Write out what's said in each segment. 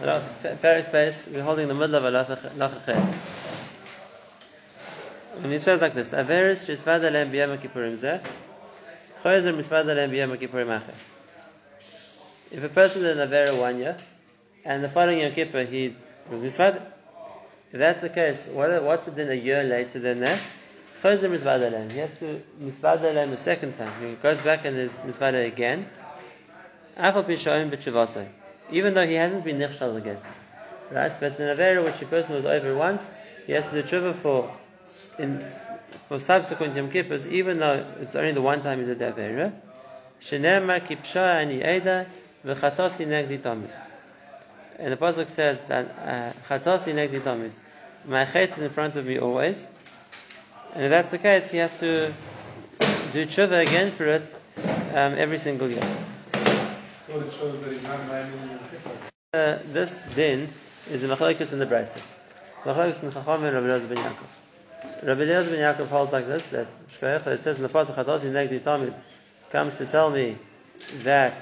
Perek Beis, we're holding the middle of Halacha Ches. And he says like this: Averis shisvada lem b'yom kippurim zeh, chozer misvada lem b'yom kippurim acher. If a person did an avera one year, and the following Yom Kippur he was misvada, if that's the case, what, what's the din a year later than that? Chozer misvada lem. He has to misvada lem a second time. He goes back and is misvada again. Afal pishoim b'chivasai. Even though he hasn't been nichshal again. Right? But it's an avera which a person was over once, he has to do tshuva for in, for subsequent Yom Kippurs, even though it's only the one time he did the Avera, Shenema kipsha ani eda v'chatasi negdi tamid. And the pasuk says that uh, chatasi negdi tamid. My chet is in front of me always, and if that's the case, he has to do tshuva again for it um, every single year. So it shows that he's not Maimon Uh, this din is a machlekes in the brayse. It's machlekes in Chacham and Rabbi Elazar ben Yaakov. Rabbi Eliezer ben Yaakov holds like this, that Shkoyach, it says in the pasuk Chatasi Negdi Tamid, comes to tell me that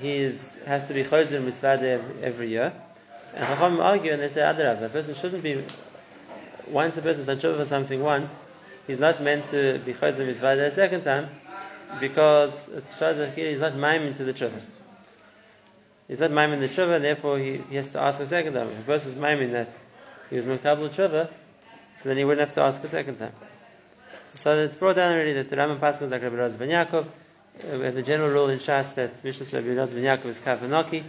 he is, has to be Chozer Misvade every, year. And Chacham argue and they say, Adarab, a person shouldn't be, once a person done tshuva for something once, he's not meant to be Chozer Misvade a second time, because it's shows he's not miming to the tshuva. He's not maimon the tshuva, therefore he, he has to ask a second time. If a is miming that he was Mekabel tshuva, so then he wouldn't have to ask a second time. So it's brought down already that the Rambam Pascal is like Rabbi Raz ben Yaakov. Uh, the general rule in Shas that Mishnah Rabbi Raz ben Yaakov is Kavanaki,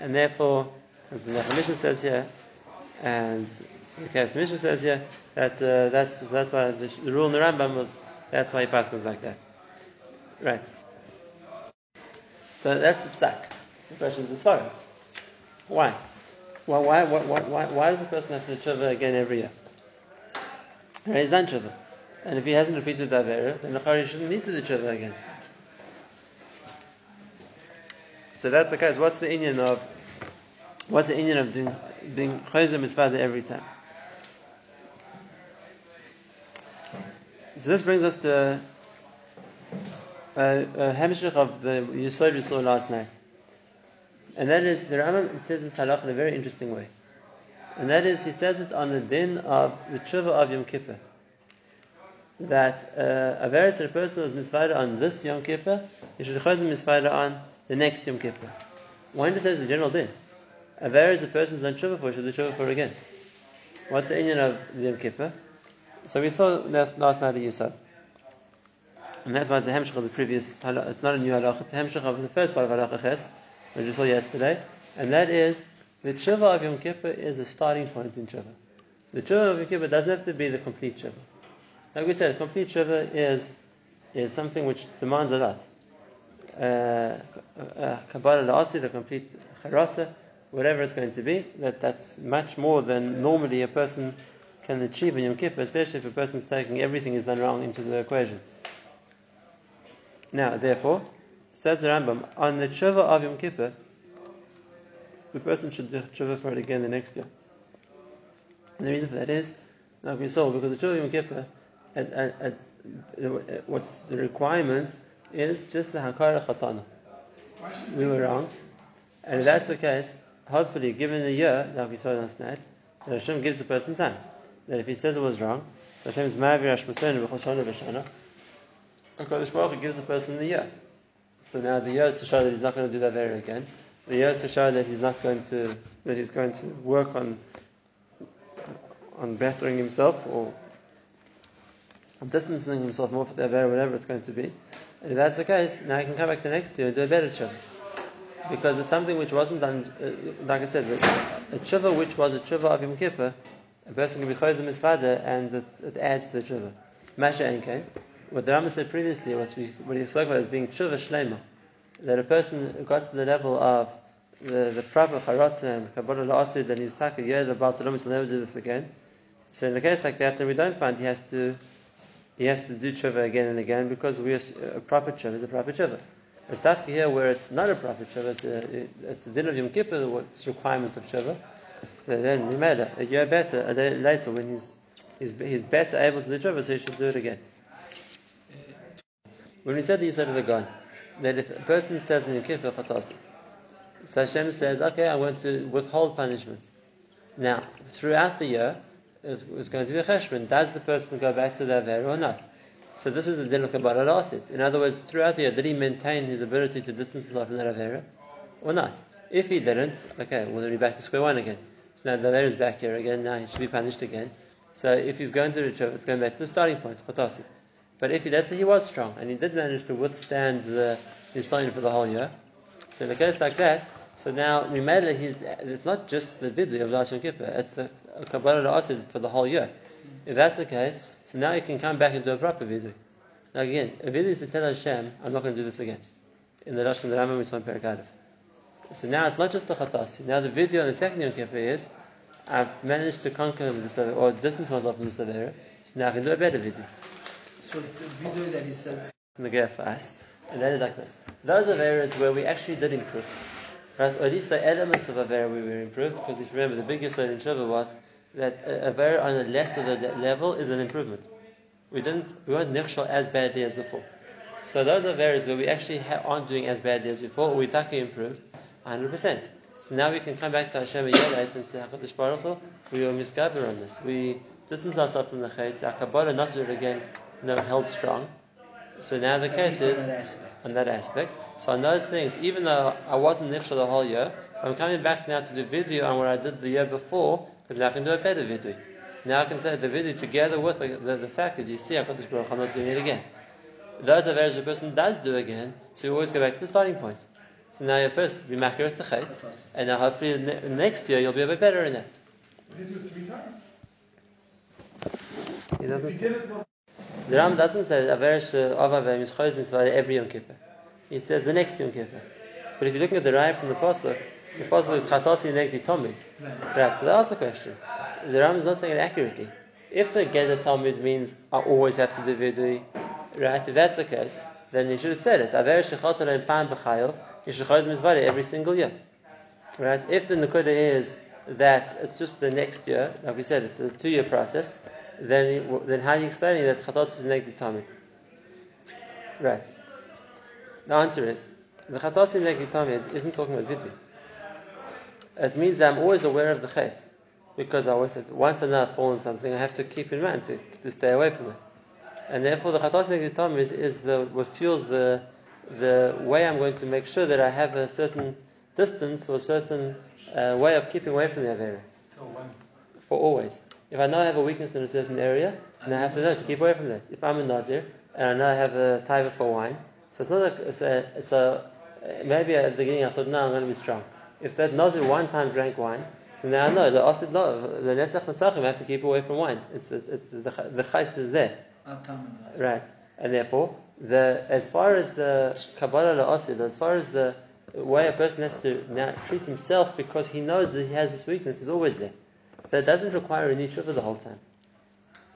and therefore, as the Mishnah says here, and the case Mishnah says here, that's uh, that's that's why the, the rule in the Rambam was that's why he Pascals like that. Right. So that's the psak. The question is the story. Why? Why, why, why, why, why does the person have to tshuva again every year? He's done tshuva. And if he hasn't repeated the Avera, then the Chari shouldn't need to do again. So that's the case. What's the Indian of what's the Indian of doing being Chayzim Misvada every time? So this brings us to a, a hemshich of the Yisod we saw last night. And that is, the Rambam says this halach in a very interesting way. And that is, he says it on the din of the tshuva of Yom Kippur. That uh, a very certain person was misvada on this Yom Kippur, he should chazim misvada on the next Yom Kippur. One just says the general din. A very is a person's done tshuva for, should do tshuva for again. What's the Indian of the Yom Kippur? So we saw last, last night a Yisad. And that's why it's a hemshach of the previous, halach- it's not a new halach, it's a hemshach of the first part of halacha ches, which we saw yesterday. And that is, the tshuva of Yom Kippur is a starting point in tshuva. The tshuva of Yom Kippur doesn't have to be the complete tshuva. Like we said, complete tshuva is, is something which demands a lot. Uh, uh, Kabbalah la'asi, the complete charata, whatever it's going to be, that, that's much more than normally a person can achieve in Yom Kippur, especially if a person's taking everything he's done wrong into the equation. Now, therefore, says the Rambam, on the tshuva of Yom Kippur, the person should do tshuva for it again the next year. And the reason for that is, like we saw, because the tshuva of Yom Kippur, at, at, at, at, what's the requirement is just the hakara chatana. We were wrong, and if that's the case, hopefully, given the year, like we saw last night, that Hashem gives the person time. That if he says it was wrong, so Hashem is ma'avir hashmasenu v'choshana v'shana, HaKadosh Hu gives the person the year. So now the year is to show that he's not going to do that very again. The year is to show that he's not going to that he's going to work on on bettering himself or distancing himself more from the Avera, whatever it's going to be. And if that's the case, now he can come back the next year and do a better tshuva. Because it's something which wasn't done, uh, like I said, a tshuva which was a tshuva of Yom Kippur, a person can be chayz misvada and it, it adds to the tshuva. Masha Enkein, what the Rama said previously was what he spoke about as being tshuva shlema, that a person got to the level of the, the proper charatza and kabbalah la'asid and he's taka yeah the Baal Tadam will never do this again. So in a case like that, then we don't find he has to he has to do tshuva again and again because we are, a proper tshuva is a proper tshuva. It's taka here where it's not a proper tshuva, it's, it's the din of Yom Kippur, what's requirement of tshuva. So then we made a year better, a day later when he's he's, he's better able to do tshuva, so he should do it again. When we said the Yisod of the God, that if a person says in Yom Kippur Chatasi, So Hashem says, okay, I'm going to withhold punishment. Now, throughout the year, it's, it's going to be a cheshbon. Does the person go back to the Avera or not? So this is the din of Kabbalah Asit. In other words, throughout the year, did he maintain his ability to distance himself from that Avera or not? If he didn't, okay, well, then be back to square one again. So now the Avera is back here again, now he should be punished again. So if he's going to retrieve, it's going back to the starting point, Chatasi. But if he, let's say he was strong and he did manage to withstand the Nisayan for the whole year, so in a case like that, so now it his, it's not just the vidui of Rosh Kippur, it's the Kabbalah Asid for the whole year. If that's the case, so now you can come back and do a proper vidui. Now again, a vidui is to tell Hashem, I'm not going to do this again. In the the Rambam Mitzvah Perikadav. So now it's not just the Chatasi. Now the video on the second Yom Kippur is, I've managed to conquer this or distance myself from this Avera, so now I can do a better vidui. Video that he says. In the for us, and that is like this. Those are areas where we actually did improve. Right? Or at least the elements of Avera we were improved, because if you remember, the biggest thing in Shiva was that a Avera on a lesser level is an improvement. We didn't, we weren't nechshal as badly as before. So those are areas where we actually ha- aren't doing as badly as before, or we taki improved 100%. So now we can come back to Hashem a year later and say, HaKadosh Baruch Hu, we were misgaber on this. We distance ourselves from the chayt, our Kabbalah not to do it again, no, held strong. So now the case is on that aspect. So on those things, even though I wasn't nichshel the whole year, I'm coming back now to do vidui on what I did the year before, because now I can do a better vidui. Now I can say the vidui together with the, the, the fact that you see I this Baruch I'm not doing it again. Those are areas the person does do again, so you always go back to the starting point. So now you first be makir at and now hopefully ne- next year you'll be a bit better in that. Did he do it three times? He doesn't. He The Ram doesn't say Averish uh, Avavim is Chayzin every Yom Kippur. He says the next Yom Kippur. But if you're looking at the Rai from the Pasuk, the Pasuk is Chatasi Negdi Tomid. Right, so that's the question. The Ram is not saying it accurately. If the Geder Talmud means I always have to do Vidui, right, if that's the case, then you should have said it. Averish Shechatara in Pan B'chayil, you should Mizvari every single year. Right? If the Nakuda is that it's just the next year, like we said, it's a two year process, then then how are you explaining that chatos is negative tamid? Right. The answer is the chatos is negative tamid isn't talking about vidui. It means I'm always aware of the chet because I always said once I know I've fallen something, I have to keep in mind to, to stay away from it. And therefore, the chatos negative tamid is the what fuels the the way I'm going to make sure that I have a certain distance or a certain uh, way of keeping away from the avera. For always. If I know I have a weakness in a certain area, then I have to know to keep away from that. If I'm a Nazir and I know I have a taiva for wine, so it's not like it's a, a maybe at the beginning I thought no I'm going to be strong. If that Nazir one time drank wine, so now I know the asid the netzach i have to keep away from wine. It's it's, it's the the is there, right? And therefore, the as far as the kabbalah asid, as far as the way a person has to now treat himself because he knows that he has this weakness is always there that doesn't require a new tshuva the whole time.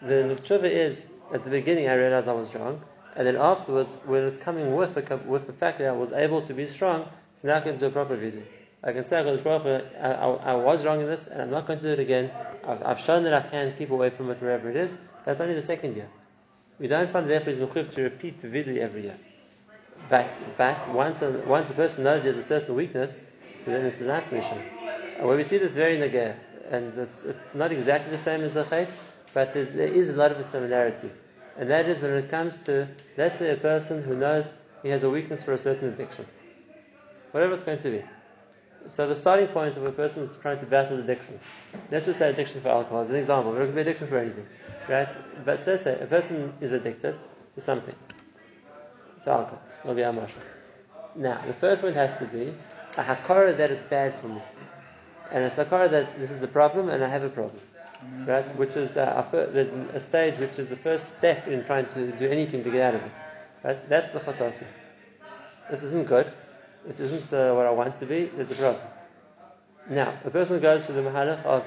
The tshuva is at the beginning I realized I was wrong, and then afterwards, when it's coming with the with the fact that I was able to be strong, so now I can do a proper vidui. I can say, I, I, I, was wrong in this, and I'm not going to do it again. I've, I've, shown that I can keep away from it wherever it is. That's only the second year. We don't find therefore is mechuv to repeat the vidui every year. But, but once a, once a person knows he has a certain weakness, so then it's a nice mission. Uh, Where we see this very nagaya, and it's, it's not exactly the same as a chayt, but there is a lot of a similarity. And that is when it comes to, let's say, a person who knows he has a weakness for a certain addiction, whatever it's going to be. So the starting point of a person is trying to battle addiction. Let's just say addiction for alcohol as an example, but it could be addiction for anything, right? But let's say a person is addicted to something, to alcohol, the Now, the first one has to be a hakara that it's bad for me and it's a car that this is the problem and I have a problem. Right? Which is, uh, first, there's a stage which is the first step in trying to do anything to get out of it. Right? That's the chatasi. This isn't good. This isn't uh, what I want to be. There's a problem. Now, a person goes to the mahalach of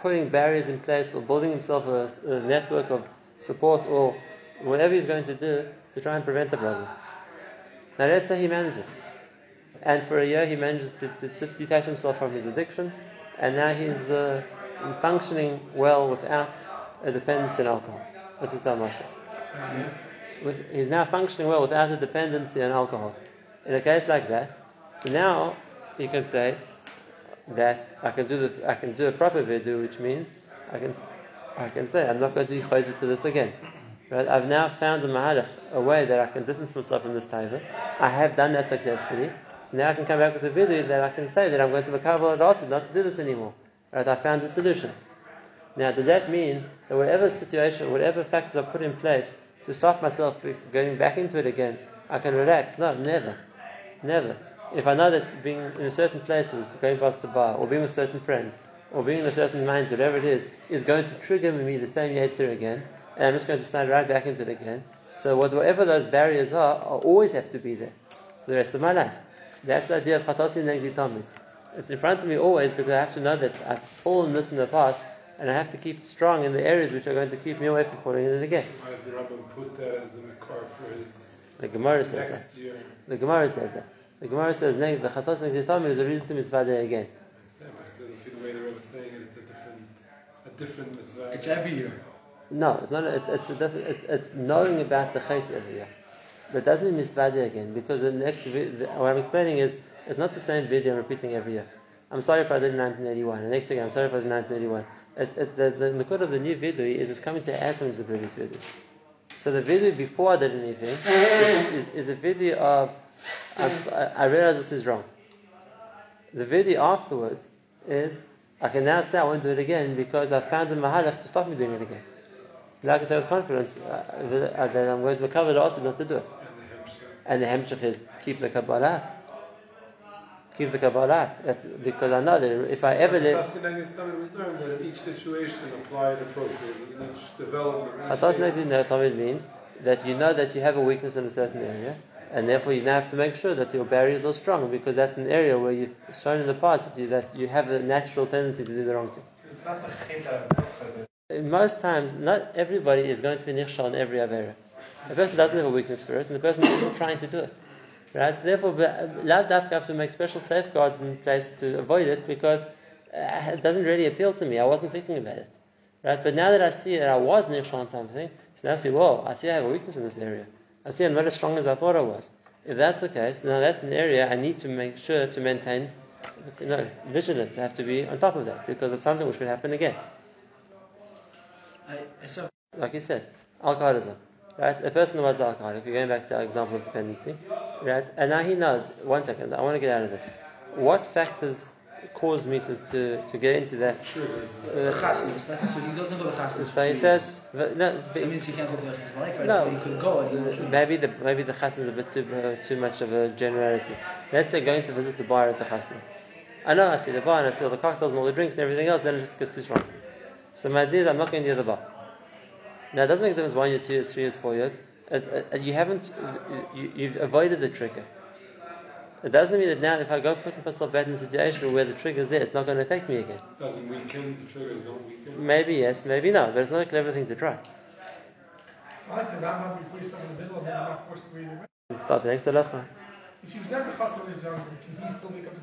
putting barriers in place or building himself a, a network of support or whatever he's going to do to try and prevent the problem. Now, let's say he manages and for a year he manages to, to, to detach himself from his addiction, and now he's uh, functioning well without a dependency on alcohol. This is Masha. With, he's now functioning well without a dependency on alcohol. In a case like that, so now he can say that I can do the I can do a proper vidu, which means I can I can say I'm not going to be chayzer to this again. Right? I've now found a mahalach, a way that I can distance myself from this taiva. I have done that successfully. So now I can come back with a video that I can say that I'm going to makabel al not to do this anymore. Right? I found the solution. Now, does that mean that whatever situation, whatever factors are put in place to stop myself from going back into it again, I can relax? No, never. Never. If I know that being in certain places, going past the bar, or being with certain friends, or being in a certain mindset, whatever it is, is going to trigger me the same Yetzir again, and I'm just going to slide right back into it again. So whatever those barriers are, I'll always have to be there for the rest of my life. That's the idea of Chatasi Negdi Tamid. It's in front of me always because I have to know that I've fallen this in the past and I have to keep strong in the areas which are going to keep me away from falling in it again. Why does the Rambam put that as the makar for his The Gemara says next that. year? The Gemara says that. The Gemara says neg- the Chatas Negdi Tamid is a reason to mitzvah again. I understand, but it's a, the way the Rebbe is saying it, it's a different, a different mitzvah. It's every year. No, it's not. It's it's a different, it's, it's knowing about the chait every year, but doesn't mean again because the next the, what I'm explaining is it's not the same video I'm repeating every year. I'm sorry if I did in 1981. The next thing I'm sorry if I did in 1981. It's, it's the nikud of the new video is it's coming to add something to the previous video. So the video before I did anything is, is, is a video of I I realize this is wrong. The video afterwards is I can now say I won't do it again because I found the mahalach to stop me doing it again. Now I say with confidence uh, that, uh, I'm going to recover the also not to do it. And the Hemshech. And the hemshech is keep the Kabbalah. Keep the Kabbalah. That's because I know that if I ever live. Fascinating something we learned that each situation apply it appropriately, in each development. in each Chatas stage. Negdi means that you know that you have a weakness in a certain area, and therefore you now have to make sure that your barriers are strong because that's an area where you've shown in the past that you, that you have a natural tendency to do the wrong thing. It's not the Most times, not everybody is going to be nichshal in every avera. The person doesn't have a weakness for it, and the person isn't trying to do it. Right? So therefore, Lav Dafka have to make special safeguards in place to avoid it because uh, it doesn't really appeal to me. I wasn't thinking about it. Right? But now that I see that I was nichshal on something, so now I see, whoa, I see I have a weakness in this area. I see I'm not as strong as I thought I was. If that's the case, now that's an area I need to make sure to maintain vigilance. I have to be on top of that because it's something which could happen again. I, saw like you said, alcoholism. Right? A person who was alcoholic, we're going back to our example of dependency, right? And now he knows, one second, I want to get out of this. What factors caused me to, to, to get into that? The Uh, chasnas. That's so he doesn't go to chasnas. so he says, no, So it means he can't go to life. Right? no, But he could go and he maybe the maybe the chasna is a bit too uh, too much of a generality. Let's say going to visit the bar at the chasna. I know I see the bar and I see all the cocktails and all the drinks and everything else, then it just gets too strong. So my idea is I'm not going near the bar. Now it doesn't make a difference one year, two years, three years, four years. Uh, you haven't, you, you've avoided the trigger. It doesn't mean that now if I go put myself back in a situation where the trigger is there, it's not going to affect me again. Doesn't weaken, the triggers don't weaken. Maybe yes, maybe no, but it's not a clever thing to try. It's not like the Rambam, you put yourself in the middle and then you're not forced to read it. Stop the next halacha. If he was never caught till he's can he still make up the